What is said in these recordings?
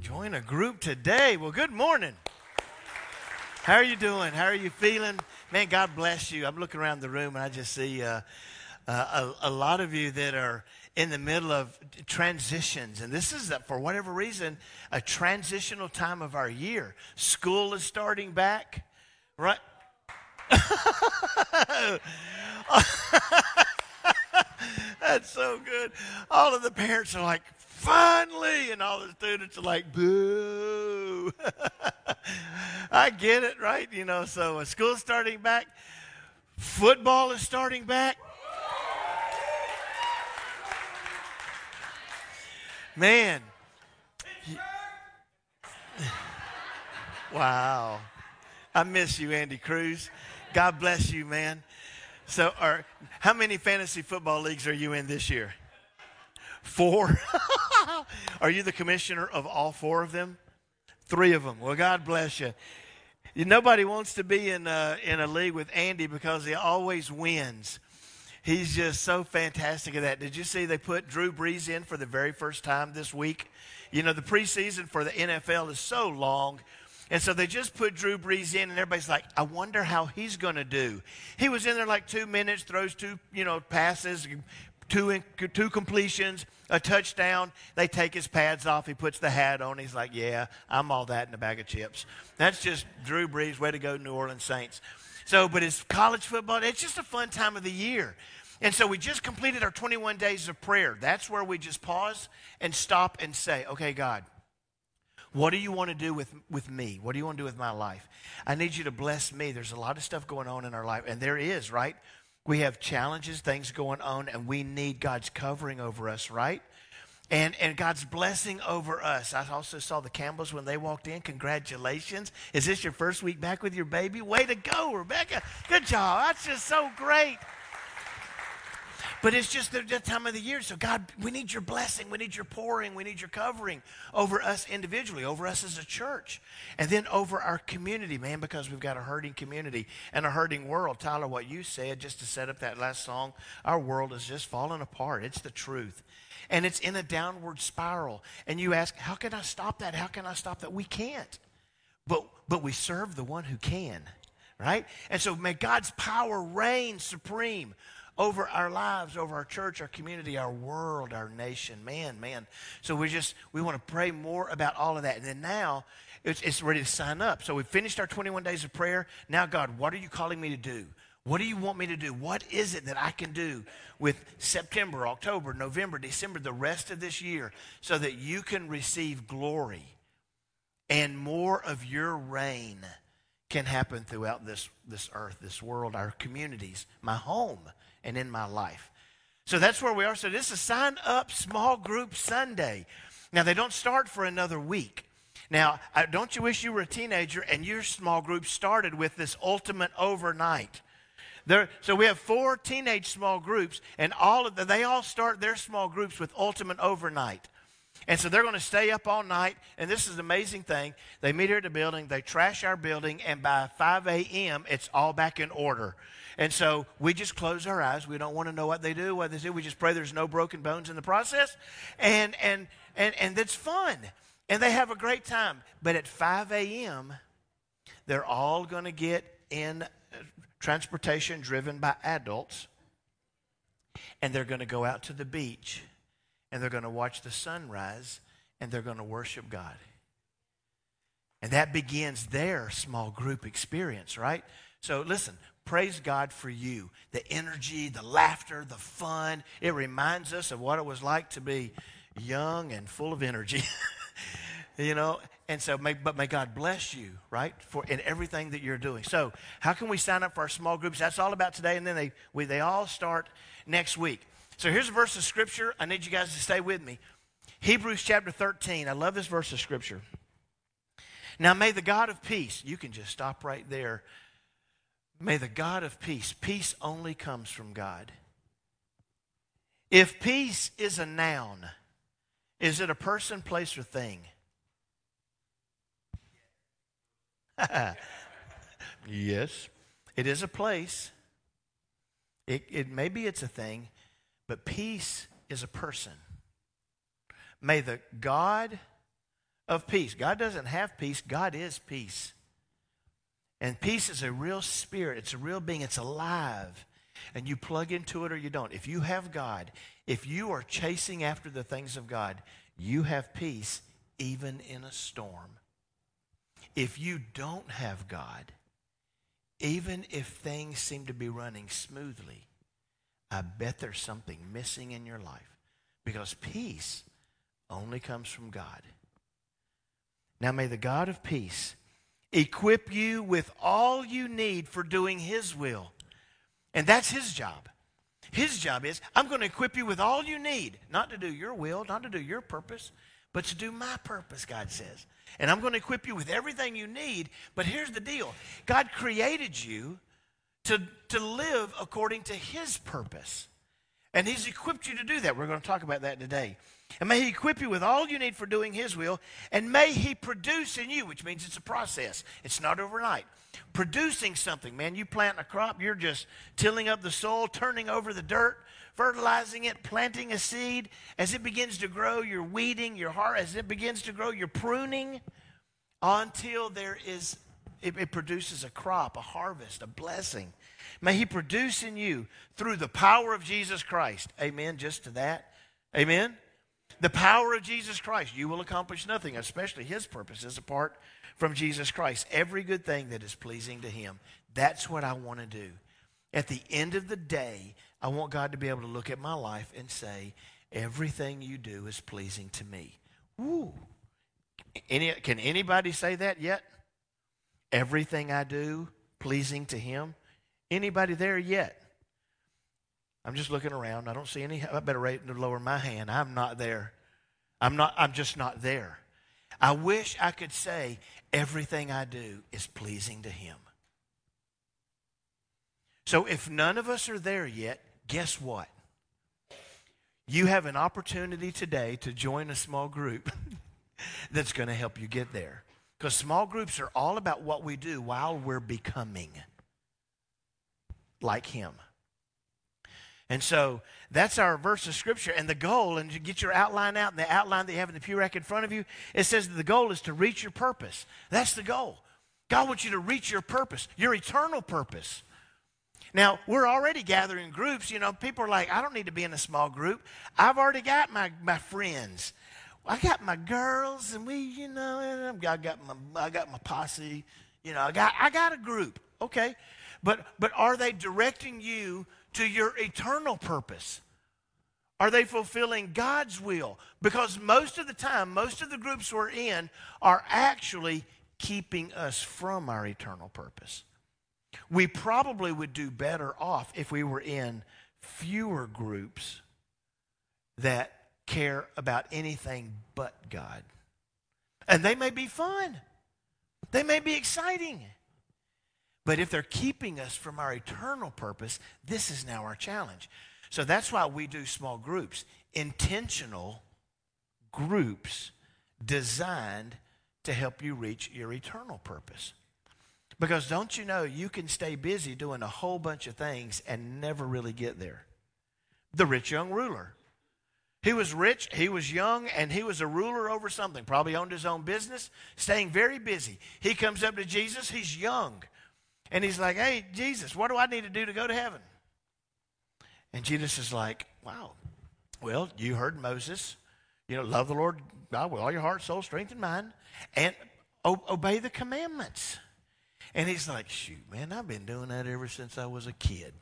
Join a group today. Well, good morning. How are you doing? How are you feeling? Man, God bless you. I'm looking around the room and I just see uh, uh, a, a, lot of you that are in the middle of transitions. And this is, for whatever reason, a transitional time of our year. School is starting back, right? That's so good. All of the parents are like, finally, and all the students are like, boo. I get it, right? You know, so school's starting back, football is starting back. Man. Wow. I miss you, Andy Cruz. God bless you, man. So, are, how many fantasy football leagues are you in this year? Four? Are you the commissioner of all four of them? Three of them. Well, God bless you. Nobody wants to be in a, in a league with Andy because he always wins. He's just so fantastic at that. Did you see they put Drew Brees in for the very first time this week? You know, the preseason for the NFL is so long. And so they just put Drew Brees in, and everybody's like, I wonder how he's going to do. He was in there like two minutes, throws two, you know, passes, two, two completions, a touchdown. They take his pads off. He puts the hat on. He's like, Yeah, I'm all that in a bag of chips. That's just Drew Brees. Way to go, New Orleans Saints. So, but it's college football. It's just a fun time of the year. And so we just completed our 21 days of prayer. That's where we just pause and stop and say, Okay, God, what do you want to do with, with me? What do you want to do with my life? I need you to bless me. There's a lot of stuff going on in our life, and there is, right? We have challenges, things going on, and we need God's covering over us, right? And, and God's blessing over us. I also saw the Campbells when they walked in. Congratulations. Is this your first week back with your baby? Way to go, Rebecca. Good job. That's just so great. But it's just the, time of the year. So, God, we need your blessing. We need your pouring. We need your covering over us individually, over us as a church, and then over our community, man, because we've got a hurting community and a hurting world. Tyler, what you said just to set up that last song, our world is just falling apart. It's the truth. And it's in a downward spiral. And you ask, how can I stop that? How can I stop that? We can't. But, but we serve the one who can, right? And so may God's power reign supreme over our lives, over our church, our community, our world, our nation. Man, man. So we just, we want to pray more about all of that. And then now, it's, it's ready to sign up. So we finished our 21 days of prayer. Now, God, what are you calling me to do? What do you want me to do? What is it that I can do with September, October, November, December, the rest of this year so that you can receive glory and more of your reign can happen throughout this, this earth, this world, our communities, my home? And in my life. So that's where we are. So this is Sign Up Small Group Sunday. Now, they don't start for another week. Now, don't you wish you were a teenager and your small group started with this ultimate overnight? There, so we have four teenage small groups, and all of the, they all start their small groups with ultimate overnight. And so they're going to stay up all night. And this is an amazing thing. They meet here at the building, they trash our building, and by 5 a.m., it's all back in order. And so we just close our eyes. We don't want to know what they do, what they do. We just pray there's no broken bones in the process. And, and, and, and it's fun. And they have a great time. But at 5 a.m., they're all going to get in uh, transportation driven by adults. And they're going to go out to the beach. And they're going to watch the sunrise. And they're going to worship God. And that begins their small group experience, right? So listen, praise God for you. The energy, the laughter, the fun. It reminds us of what it was like to be young and full of energy. you know, and so, may, but may God bless you, right, for in everything that you're doing. So, how can we sign up for our small groups? That's all about today, and then they we, they all start next week. So, here's a verse of scripture. I need you guys to stay with me. Hebrews chapter 13. I love this verse of scripture. Now, may the God of peace. You can just stop right there. May the God of peace, peace only comes from God. If peace is a noun, is it a person, place, or thing? yes, it is a place. It, it maybe it's a thing, but peace is a person. May the God of peace. God doesn't have peace, God is peace. And peace is a real spirit, it's a real being, it's alive. And you plug into it or you don't. If you have God, if you are chasing after the things of God, you have peace even in a storm. If you don't have God, even if things seem to be running smoothly, I bet there's something missing in your life because peace only comes from God. Now, may the God of peace equip you with all you need for doing His will. And that's His job. His job is I'm going to equip you with all you need, not to do your will, not to do your purpose, but to do my purpose, God says. And I'm going to equip you with everything you need. But here's the deal God created you to, to live according to His purpose. And He's equipped you to do that. We're going to talk about that today. And may He equip you with all you need for doing His will. And may He produce in you, which means it's a process, it's not overnight. Producing something, man, you plant a crop, you're just tilling up the soil, turning over the dirt, fertilizing it, planting a seed. As it begins to grow, you're weeding your heart. As it begins to grow, you're pruning until there is, it, it produces a crop, a harvest, a blessing. May He produce in you through the power of Jesus Christ. Amen. Just to that. Amen. The power of Jesus Christ. You will accomplish nothing, especially His purposes, apart from Jesus Christ. Every good thing that is pleasing to Him. That's what I want to do. At the end of the day, I want God to be able to look at my life and say, everything you do is pleasing to me. Woo. Any, can anybody say that yet? Everything I do pleasing to him? Anybody there yet? I'm just looking around. I don't see any. I better rate to lower my hand. I'm not there. I'm not. I'm just not there. I wish I could say everything I do is pleasing to Him. So if none of us are there yet, guess what? You have an opportunity today to join a small group that's going to help you get there. Because small groups are all about what we do while we're becoming like Him. And so that's our verse of scripture. And the goal, and you get your outline out, and the outline that you have in the pew rack in front of you, it says that the goal is to reach your purpose. That's the goal. God wants you to reach your purpose, your eternal purpose. Now, we're already gathering groups. You know, people are like, I don't need to be in a small group. I've already got my, my friends. I got my girls, and we, you know, I got my, I got my posse. You know, I got, I got a group. Okay. But, but are they directing you to your eternal purpose? Are they fulfilling God's will? Because most of the time, most of the groups we're in are actually keeping us from our eternal purpose. We probably would do better off if we were in fewer groups that care about anything but God. And they may be fun, they may be exciting. But if they're keeping us from our eternal purpose, this is now our challenge. So that's why we do small groups, intentional groups designed to help you reach your eternal purpose. Because don't you know you can stay busy doing a whole bunch of things and never really get there? The rich young ruler. He was rich, he was young, and he was a ruler over something. Probably owned his own business, staying very busy. He comes up to Jesus, he's young. And he's like, Hey, Jesus, what do I need to do to go to heaven? And Jesus is like, Wow. Well, you heard Moses. You know, love the Lord God with all your heart, soul, strength, and mind, and obey the commandments. And he's like, shoot, man, I've been doing that ever since I was a kid.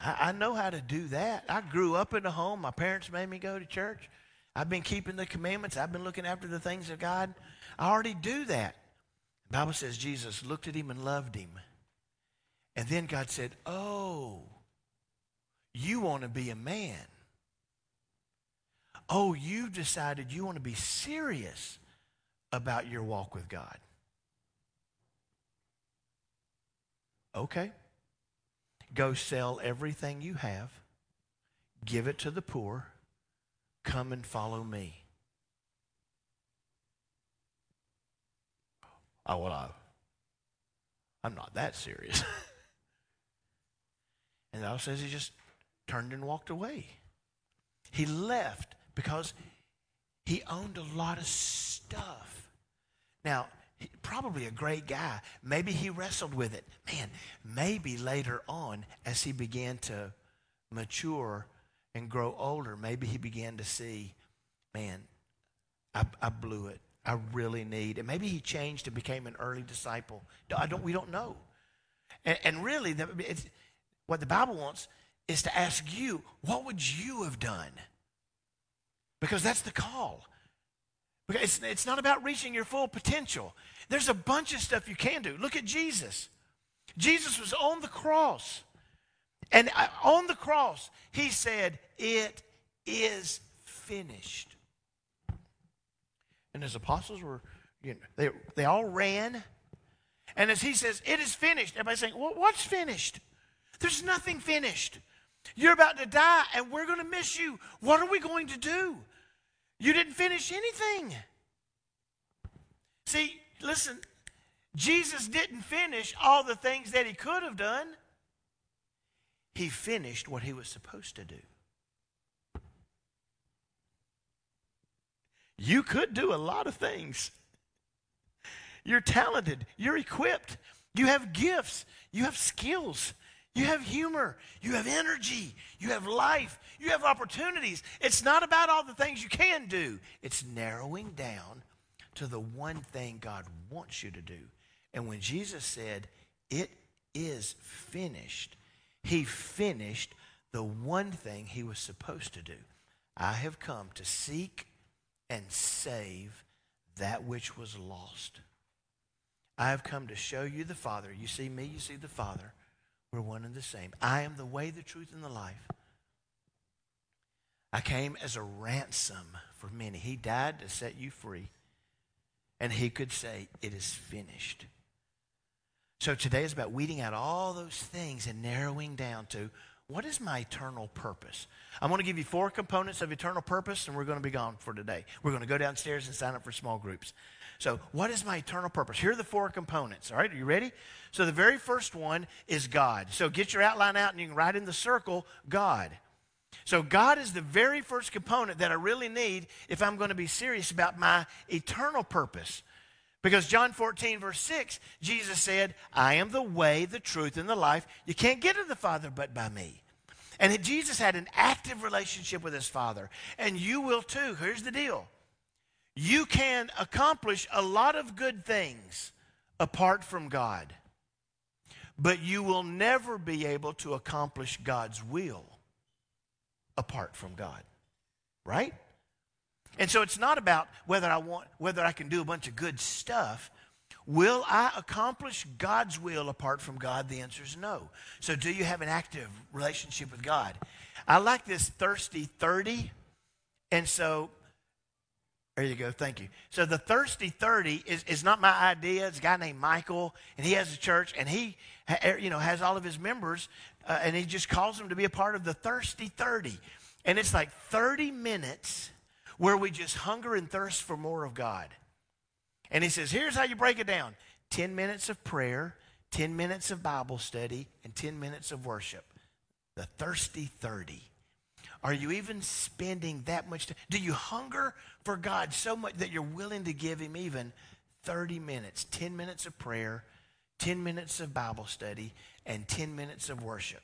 I, I know how to do that. I grew up in a home. My parents made me go to church. I've been keeping the commandments. I've been looking after the things of God. I already do that. The Bible says Jesus looked at him and loved him. And then God said, Oh, you want to be a man. Oh, you've decided you want to be serious about your walk with God. Okay. Go sell everything you have, give it to the poor, come and follow me. Oh, well, I, I'm not that serious. and the Bible says he just turned and walked away. He left because he owned a lot of stuff. Now, probably a great guy. Maybe he wrestled with it. Man, maybe later on, as he began to mature and grow older, maybe he began to see, man, I, I blew it. I really need. And maybe he changed and became an early disciple. I don't, we don't know. And, and really, the, what the Bible wants is to ask you, what would you have done? Because that's the call. It's, it's not about reaching your full potential. There's a bunch of stuff you can do. Look at Jesus. Jesus was on the cross. And uh, on the cross, he said, It is finished. And his apostles were, you know, they, they all ran. And as he says, It is finished, everybody's saying, well, What's finished? There's nothing finished. You're about to die, and we're going to miss you. What are we going to do? You didn't finish anything. See, listen, Jesus didn't finish all the things that he could have done. He finished what he was supposed to do. You could do a lot of things. You're talented. You're equipped. You have gifts. You have skills. You have humor. You have energy. You have life. You have opportunities. It's not about all the things you can do, it's narrowing down to the one thing God wants you to do. And when Jesus said, It is finished, he finished the one thing he was supposed to do. I have come to seek and save that which was lost. I have come to show you the Father. You see me, you see the Father. We're one and the same. I am the way, the truth, and the life. I came as a ransom for many. He died to set you free. And he could say, It is finished. So today is about weeding out all those things and narrowing down to what is my eternal purpose? I'm going to give you four components of eternal purpose, and we're going to be gone for today. We're going to go downstairs and sign up for small groups. So, what is my eternal purpose? Here are the four components. All right, are you ready? So, the very first one is God. So, get your outline out and you can write in the circle God. So, God is the very first component that I really need if I'm going to be serious about my eternal purpose. Because John 14, verse 6, Jesus said, I am the way, the truth, and the life. You can't get to the Father but by me. And Jesus had an active relationship with his Father. And you will too. Here's the deal you can accomplish a lot of good things apart from God, but you will never be able to accomplish God's will apart from God. Right? And so it's not about whether I want whether I can do a bunch of good stuff. Will I accomplish God's will apart from God? The answer is no. So do you have an active relationship with God? I like this thirsty 30. And so there you go. Thank you. So the thirsty 30 is, is not my idea. It's a guy named Michael, and he has a church, and he er, you know, has all of his members, uh, and he just calls them to be a part of the thirsty 30. And it's like 30 minutes where we just hunger and thirst for more of God. And he says, here's how you break it down 10 minutes of prayer, 10 minutes of Bible study, and 10 minutes of worship. The thirsty 30. Are you even spending that much time? Do you hunger for God so much that you're willing to give Him even 30 minutes, 10 minutes of prayer, 10 minutes of Bible study, and 10 minutes of worship?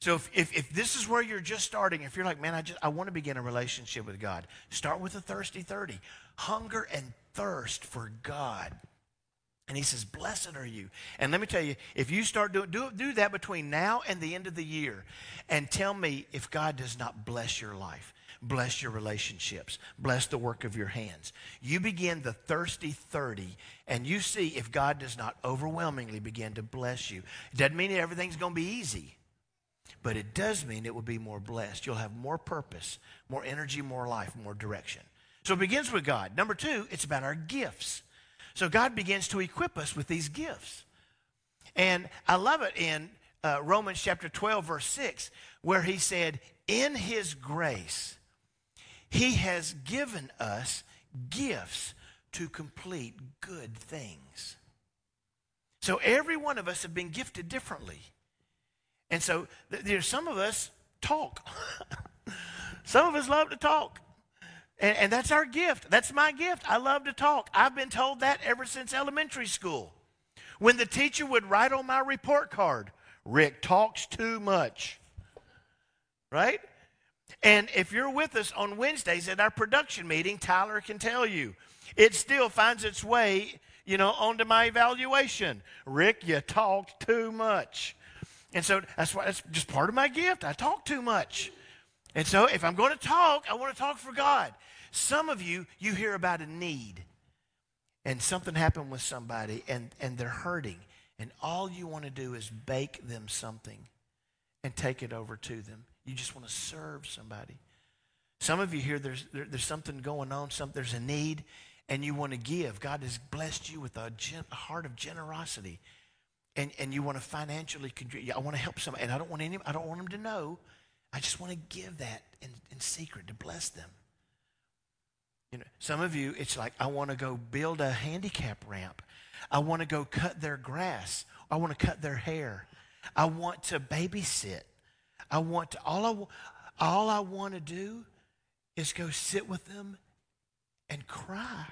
So if, if, if, this is where you're just starting, if you're like, man, I just I want to begin a relationship with God, start with a thirsty 30. Hunger and thirst for God. And he says, Blessed are you. And let me tell you, if you start doing do, do that between now and the end of the year, and tell me if God does not bless your life, bless your relationships, bless the work of your hands. You begin the thirsty 30, and you see if God does not overwhelmingly begin to bless you. It doesn't mean everything's going to be easy. But it does mean it will be more blessed. You'll have more purpose, more energy, more life, more direction. So it begins with God. Number two, it's about our gifts. So God begins to equip us with these gifts. And I love it in uh, Romans chapter 12, verse 6, where he said, In his grace, he has given us gifts to complete good things. So every one of us have been gifted differently. And so there's some of us talk. some of us love to talk. And, and that's our gift. That's my gift. I love to talk. I've been told that ever since elementary school. When the teacher would write on my report card, Rick talks too much. Right? And if you're with us on Wednesdays at our production meeting, Tyler can tell you, it still finds its way, you know, onto my evaluation. Rick, you talk too much. And so that's why that's just part of my gift. I talk too much. And so if I'm going to talk, I want to talk for God. Some of you, you hear about a need and something happened with somebody and, and they're hurting. And all you want to do is bake them something and take it over to them. You just want to serve somebody. Some of you here, there's, there, there's something going on, some, there's a need, and you want to give. God has blessed you with a, gen, a heart of generosity. And, and you want to financially contribute. I want to help somebody. And I don't want any, I don't want them to know. I just want to give that in, in secret to bless them. You know, some of you, it's like, I want to go build a handicap ramp. I want to go cut their grass. I want to cut their hair. I want to babysit. I want to, all I, all I want to do is go sit with them and cry.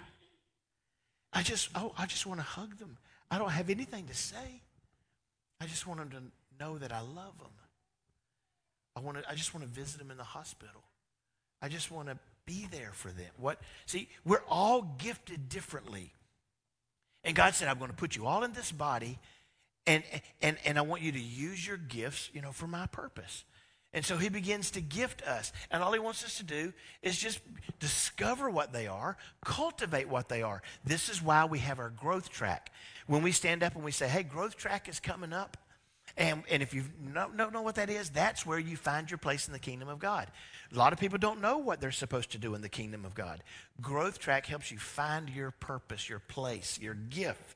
I just, oh, I just want to hug them. I don't have anything to say. I just want them to know that I love them. I want to, I just want to visit them in the hospital. I just want to be there for them. What? See, we're all gifted differently. And God said, I'm going to put you all in this body, and, and, and I want you to use your gifts, you know, for my purpose. And so he begins to gift us. And all he wants us to do is just discover what they are, cultivate what they are. This is why we have our growth track. When we stand up and we say, hey, growth track is coming up, and, and if you don't know, know what that is, that's where you find your place in the kingdom of God. A lot of people don't know what they're supposed to do in the kingdom of God. Growth Track helps you find your purpose, your place, your gift.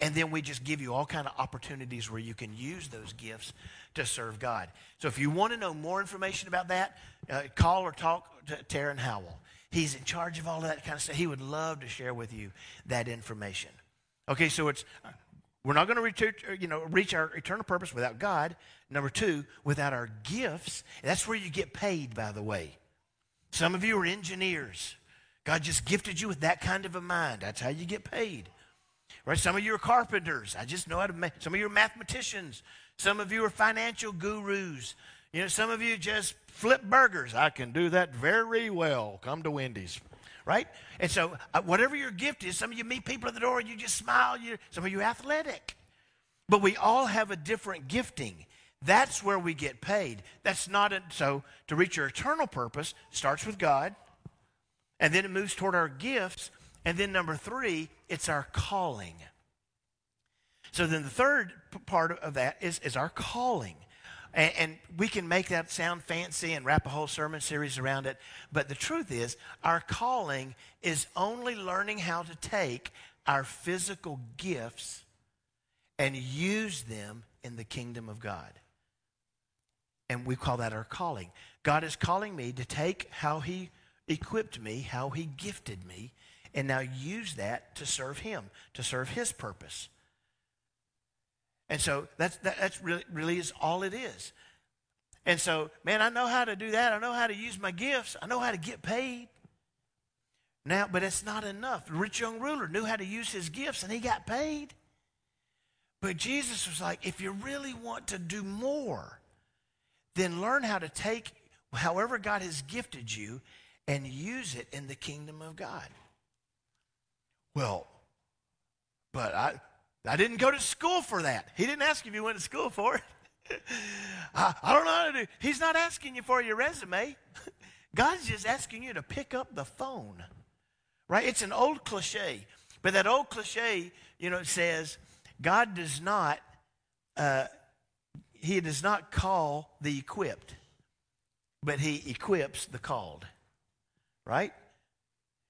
And then we just give you all kind of opportunities where you can use those gifts to serve God. So if you want to know more information about that, uh, call or talk to Taryn Howell. He's in charge of all that kind of stuff. He would love to share with you that information. Okay, so it's we're not going to reach, you know, reach our eternal purpose without God. Number two, without our gifts. That's where you get paid, by the way. Some of you are engineers. God just gifted you with that kind of a mind. That's how you get paid. Right? Some of you are carpenters. I just know how to make. Some of you are mathematicians. Some of you are financial gurus. You know, some of you just flip burgers. I can do that very well. Come to Wendy's right? And so, uh, whatever your gift is, some of you meet people at the door and you just smile. You, some of you athletic. But we all have a different gifting. That's where we get paid. That's not a, so to reach your eternal purpose starts with God, and then it moves toward our gifts, and then number three, it's our calling. So then the third part of that is, is our calling. And, and, we can make that sound fancy and wrap a whole sermon series around it. But the truth is, our calling is only learning how to take our physical gifts and use them in the kingdom of God. And we call that our calling. God is calling me to take how He equipped me, how He gifted me, and now use that to serve Him, to serve His purpose. And so that's, that, that's really, really is all it is. And so, man, I know how to do that. I know how to use my gifts. I know how to get paid. Now, but it's not enough. The rich young ruler knew how to use his gifts and he got paid. But Jesus was like, if you really want to do more, then learn how to take however God has gifted you and use it in the kingdom of God. Well, but I, I didn't go to school for that. He didn't ask if you went to school for it. I, I don't know how to do. He's not asking you for your resume. God's just asking you to pick up the phone. Right? It's an old cliche. But that old cliche, you know, says God does not uh, he does not call the equipped, but he equips the called. Right?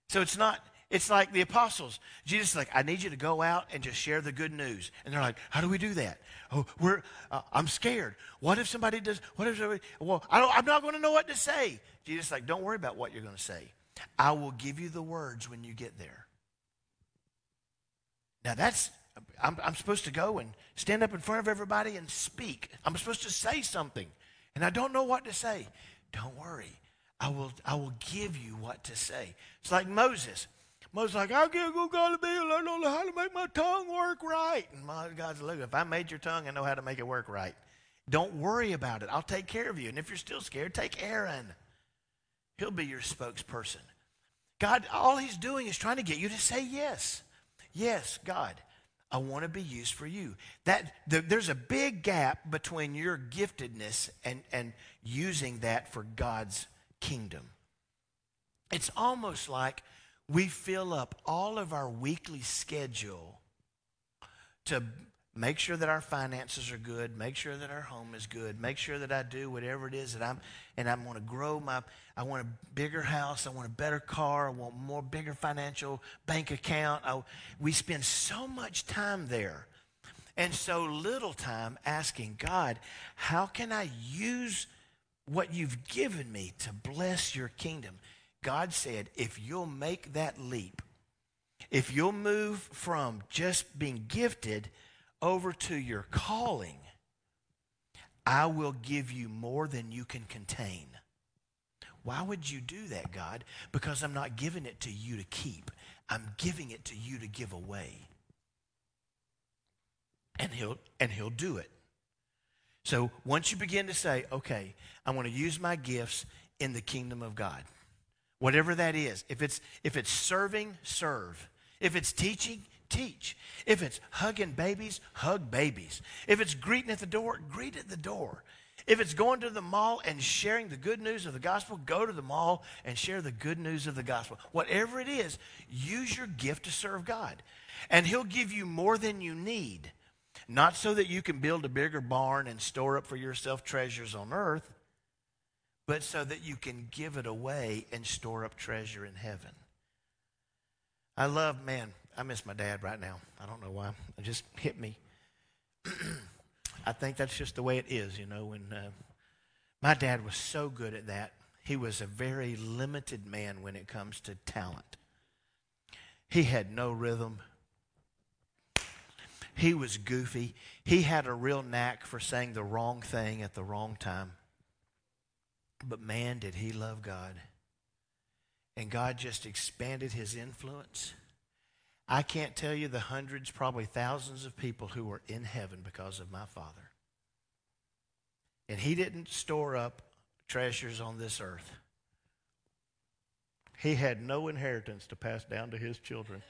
So it's not it's like the apostles. Jesus is like, I need you to go out and just share the good news. And they're like, how do we do that? Oh, we're, uh, I'm scared. What if somebody does, what if somebody, well, I I'm not going to know what to say. Jesus is like, don't worry about what you're going to say. I will give you the words when you get there. Now that's, I'm, I'm supposed to go and stand up in front of everybody and speak. I'm supposed to say something. And I don't know what to say. Don't worry. I will, I will give you what to say. It's like Moses. Moses like, I can't go God to be, I don't know how to make my tongue work right. And my God's look, if I made your tongue, I know how to make it work right. Don't worry about it. I'll take care of you. And if you're still scared, take Aaron. He'll be your spokesperson. God, all he's doing is trying to get you to say yes. Yes, God, I want to be used for you. That the, there's a big gap between your giftedness and, and using that for God's kingdom. It's almost like we fill up all of our weekly schedule to make sure that our finances are good, make sure that our home is good, make sure that I do whatever it is that I'm, and I want to grow my, I want a bigger house, I want a better car, I want more bigger financial bank account. I, we spend so much time there and so little time asking God, how can I use what you've given me to bless your kingdom? God said, if you'll make that leap, if you'll move from just being gifted over to your calling, I will give you more than you can contain. Why would you do that, God? Because I'm not giving it to you to keep. I'm giving it to you to give away. And he'll and he'll do it. So once you begin to say, okay, I want to use my gifts in the kingdom of God. Whatever that is. If it's if it's serving, serve. If it's teaching, teach. If it's hugging babies, hug babies. If it's greeting at the door, greet at the door. If it's going to the mall and sharing the good news of the gospel, go to the mall and share the good news of the gospel. Whatever it is, use your gift to serve God. And He'll give you more than you need. Not so that you can build a bigger barn and store up for yourself treasures on earth, but so that you can give it away and store up treasure in heaven. I love, man, I miss my dad right now. I don't know why. It just hit me. I think that's just the way it is, you know. When uh, my dad was so good at that, he was a very limited man when it comes to talent. He had no rhythm. He was goofy. He had a real knack for saying the wrong thing at the wrong time. But man, did he love God. And God just expanded his influence. I can't tell you the hundreds, probably thousands of people who were in heaven because of my father. And he didn't store up treasures on this earth. He had no inheritance to pass down to his children.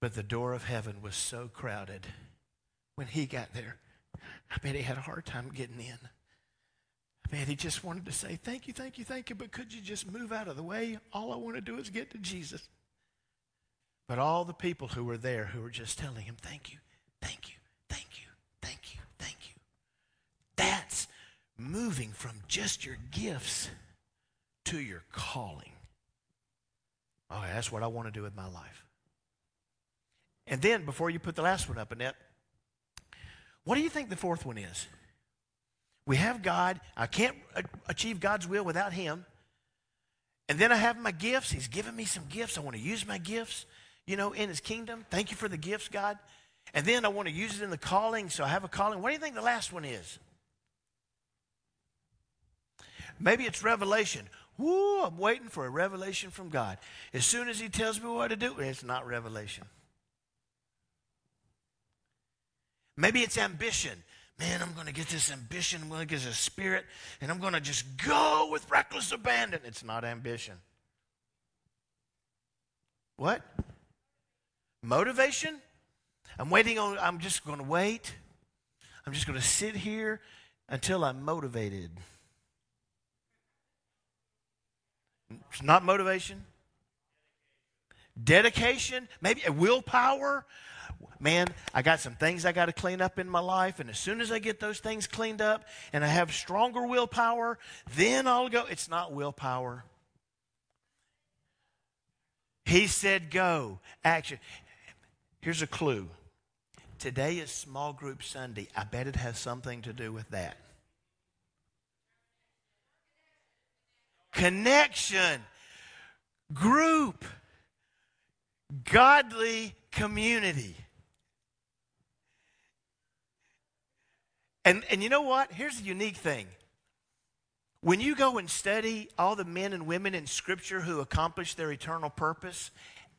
But the door of heaven was so crowded when he got there. I bet he had a hard time getting in. I bet he just wanted to say, Thank you, thank you, thank you, but could you just move out of the way? All I want to do is get to Jesus. But all the people who were there who were just telling him, Thank you, thank you, thank you, thank you, thank you. That's moving from just your gifts to your calling. Oh, that's what I want to do with my life. And then, before you put the last one up, Annette, what do you think the fourth one is? We have God. I can't achieve God's will without Him. And then I have my gifts. He's given me some gifts. I want to use my gifts, you know, in His kingdom. Thank you for the gifts, God. And then I want to use it in the calling, so I have a calling. What do you think the last one is? Maybe it's revelation. Woo, I'm waiting for a revelation from God. As soon as He tells me what to do, it's not revelation. Maybe it's ambition man, I'm going to get this ambition, I'm going to get this spirit, and I'm going to just go with reckless abandon. It's not ambition. What? Motivation? I'm waiting on, I'm just going to wait. I'm just going to sit here until I'm motivated. It's not motivation. Dedication, maybe willpower man, I got some things I got to clean up in my life. And as soon as I get those things cleaned up and I have stronger willpower, then I'll go. It's not willpower. He said, go. Action. Here's a clue. Today is small group Sunday. I bet it has something to do with that. Connection, group, godly community. And, and you know what? Here's the unique thing. When you go and study all the men and women in Scripture who accomplished their eternal purpose,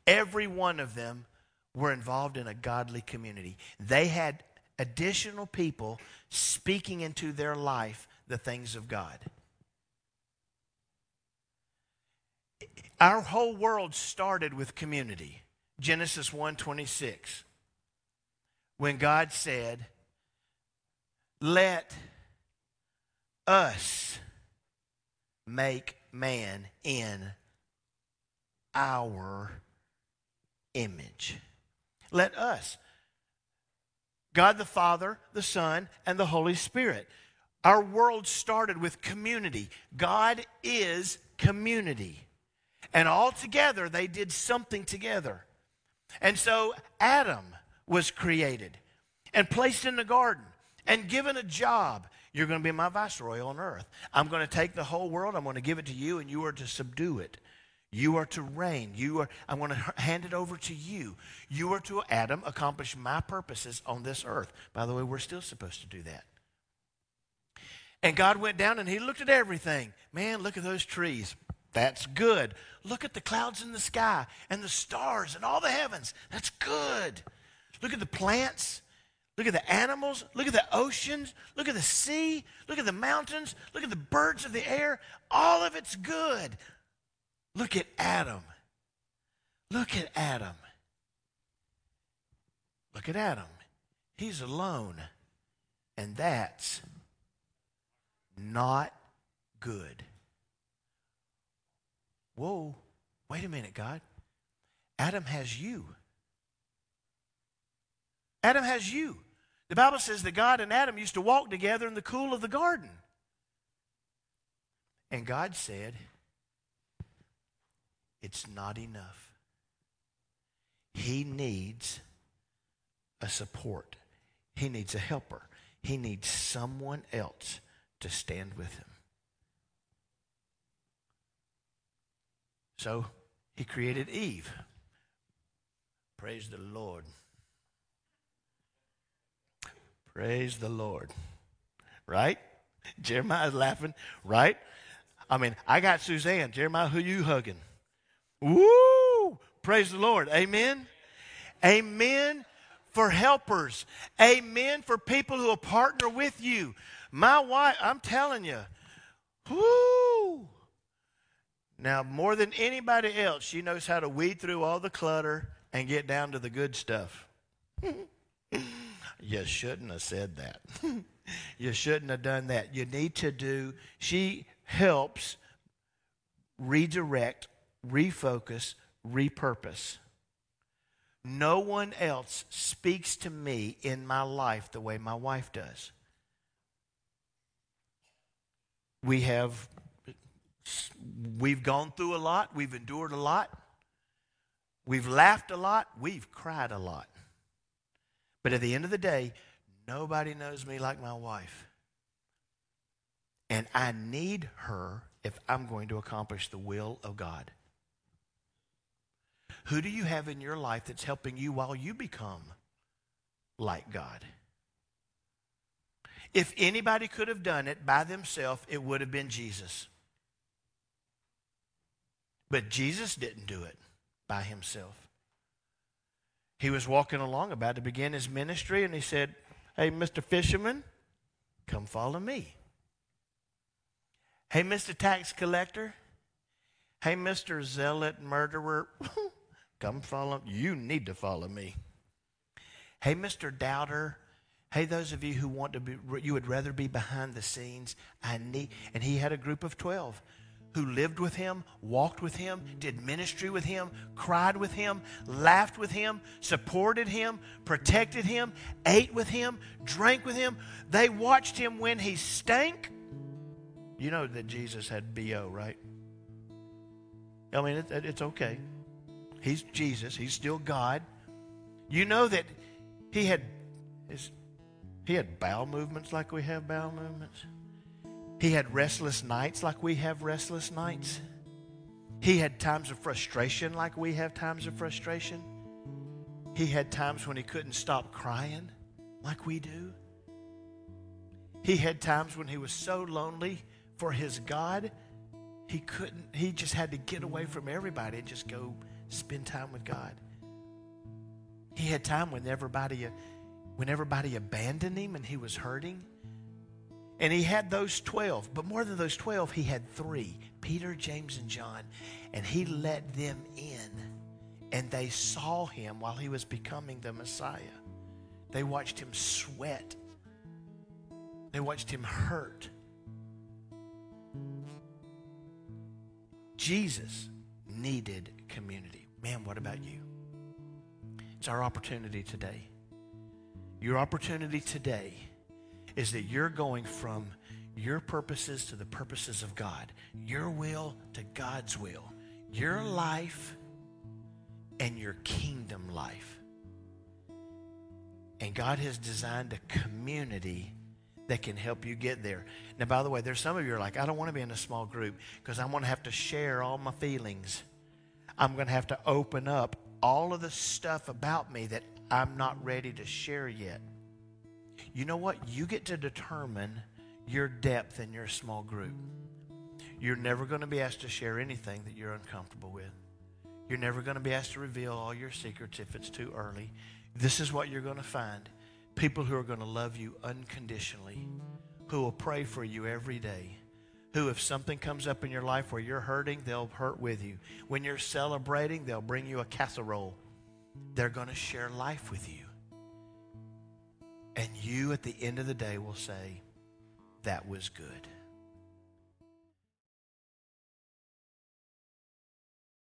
every one of them were involved in a godly community. They had additional people speaking into their life the things of God. Our whole world started with community. Genesis 1:26. When God said, "Let us make man in our image." Let us. God the Father, the Son, and the Holy Spirit. Our world started with community. God is community. And all together, they did something together. And so Adam was created and placed in the garden and given a job. You're going to be my viceroy on earth. I'm going to take the whole world, I'm going to give it to you, and you are to subdue it. You are to reign. You are, I'm going to hand it over to you. You are to, Adam, accomplish my purposes on this earth. By the way, we're still supposed to do that. And God went down and he looked at everything. Man, look at those trees. That's good. Look at the clouds in the sky and the stars and all the heavens. That's good. Look at the plants. Look at the animals. Look at the oceans. Look at the sea. Look at the mountains. Look at the birds of the air. All of it's good. Look at Adam. Look at Adam. Look at Adam. He's alone. And that's not good. Whoa, wait a minute, God. Adam has you. Adam has you. The Bible says that God and Adam used to walk together in the cool of the garden. And God said, It's not enough. He needs a support, he needs a helper, he needs someone else to stand with him. So he created Eve. Praise the Lord. Praise the Lord. Right? Jeremiah's laughing, right? I mean, I got Suzanne. Jeremiah, who you hugging? Woo! Praise the Lord. Amen. Amen for helpers. Amen for people who will partner with you. My wife, I'm telling you, whoo! Now, more than anybody else, she knows how to weed through all the clutter and get down to the good stuff. you shouldn't have said that. you shouldn't have done that. You need to do, she helps redirect, refocus, repurpose. No one else speaks to me in my life the way my wife does. We have we've gone through a lot, we've endured a lot, we've laughed a lot, we've cried a lot. But at the end of the day, nobody knows me like my wife. And I need her if I'm going to accomplish the will of God. Who do you have in your life that's helping you while you become like God? If anybody could have done it by themselves, it would have been Jesus. But Jesus didn't do it by himself. He was walking along about to begin his ministry, and he said, Hey, Mr. Fisherman, come follow me. Hey, Mr. Tax Collector. Hey, Mr. Zealot Murderer, come follow. You need to follow me. Hey, Mr. Doubter. Hey, those of you who want to be, you would rather be behind the scenes. I need, and he had a group of 12 who lived with him, walked with him, did ministry with him, cried with him, laughed with him, supported him, protected him, ate with him, drank with him. They watched him when he stank. You know that Jesus had BO, right? I mean, it, it's okay. He's Jesus, he's still God. You know that he had his, he had bowel movements like we have bowel movements. He had restless nights like we have restless nights. He had times of frustration like we have times of frustration. He had times when he couldn't stop crying like we do. He had times when he was so lonely for his God, he couldn't, he just had to get away from everybody and just go spend time with God. He had time when everybody, when everybody abandoned him and he was hurting. And he had those 12, but more than those 12, he had three Peter, James, and John. And he let them in, and they saw him while he was becoming the Messiah. They watched him sweat, they watched him hurt. Jesus needed community. Man, what about you? It's our opportunity today. Your opportunity today is that you're going from your purposes to the purposes of God, your will to God's will, your life and your kingdom life. And God has designed a community that can help you get there. Now, by the way, there's some of you are like, I don't want to be in a small group because I'm going to have to share all my feelings. I'm going to have to open up all of the stuff about me that I'm not ready to share yet. You know what? You get to determine your depth in your small group. You're never going to be asked to share anything that you're uncomfortable with. You're never going to be asked to reveal all your secrets if it's too early. This is what you're going to find people who are going to love you unconditionally, who will pray for you every day, who, if something comes up in your life where you're hurting, they'll hurt with you. When you're celebrating, they'll bring you a casserole. They're going to share life with you. And you, at the end of the day, will say, That was good.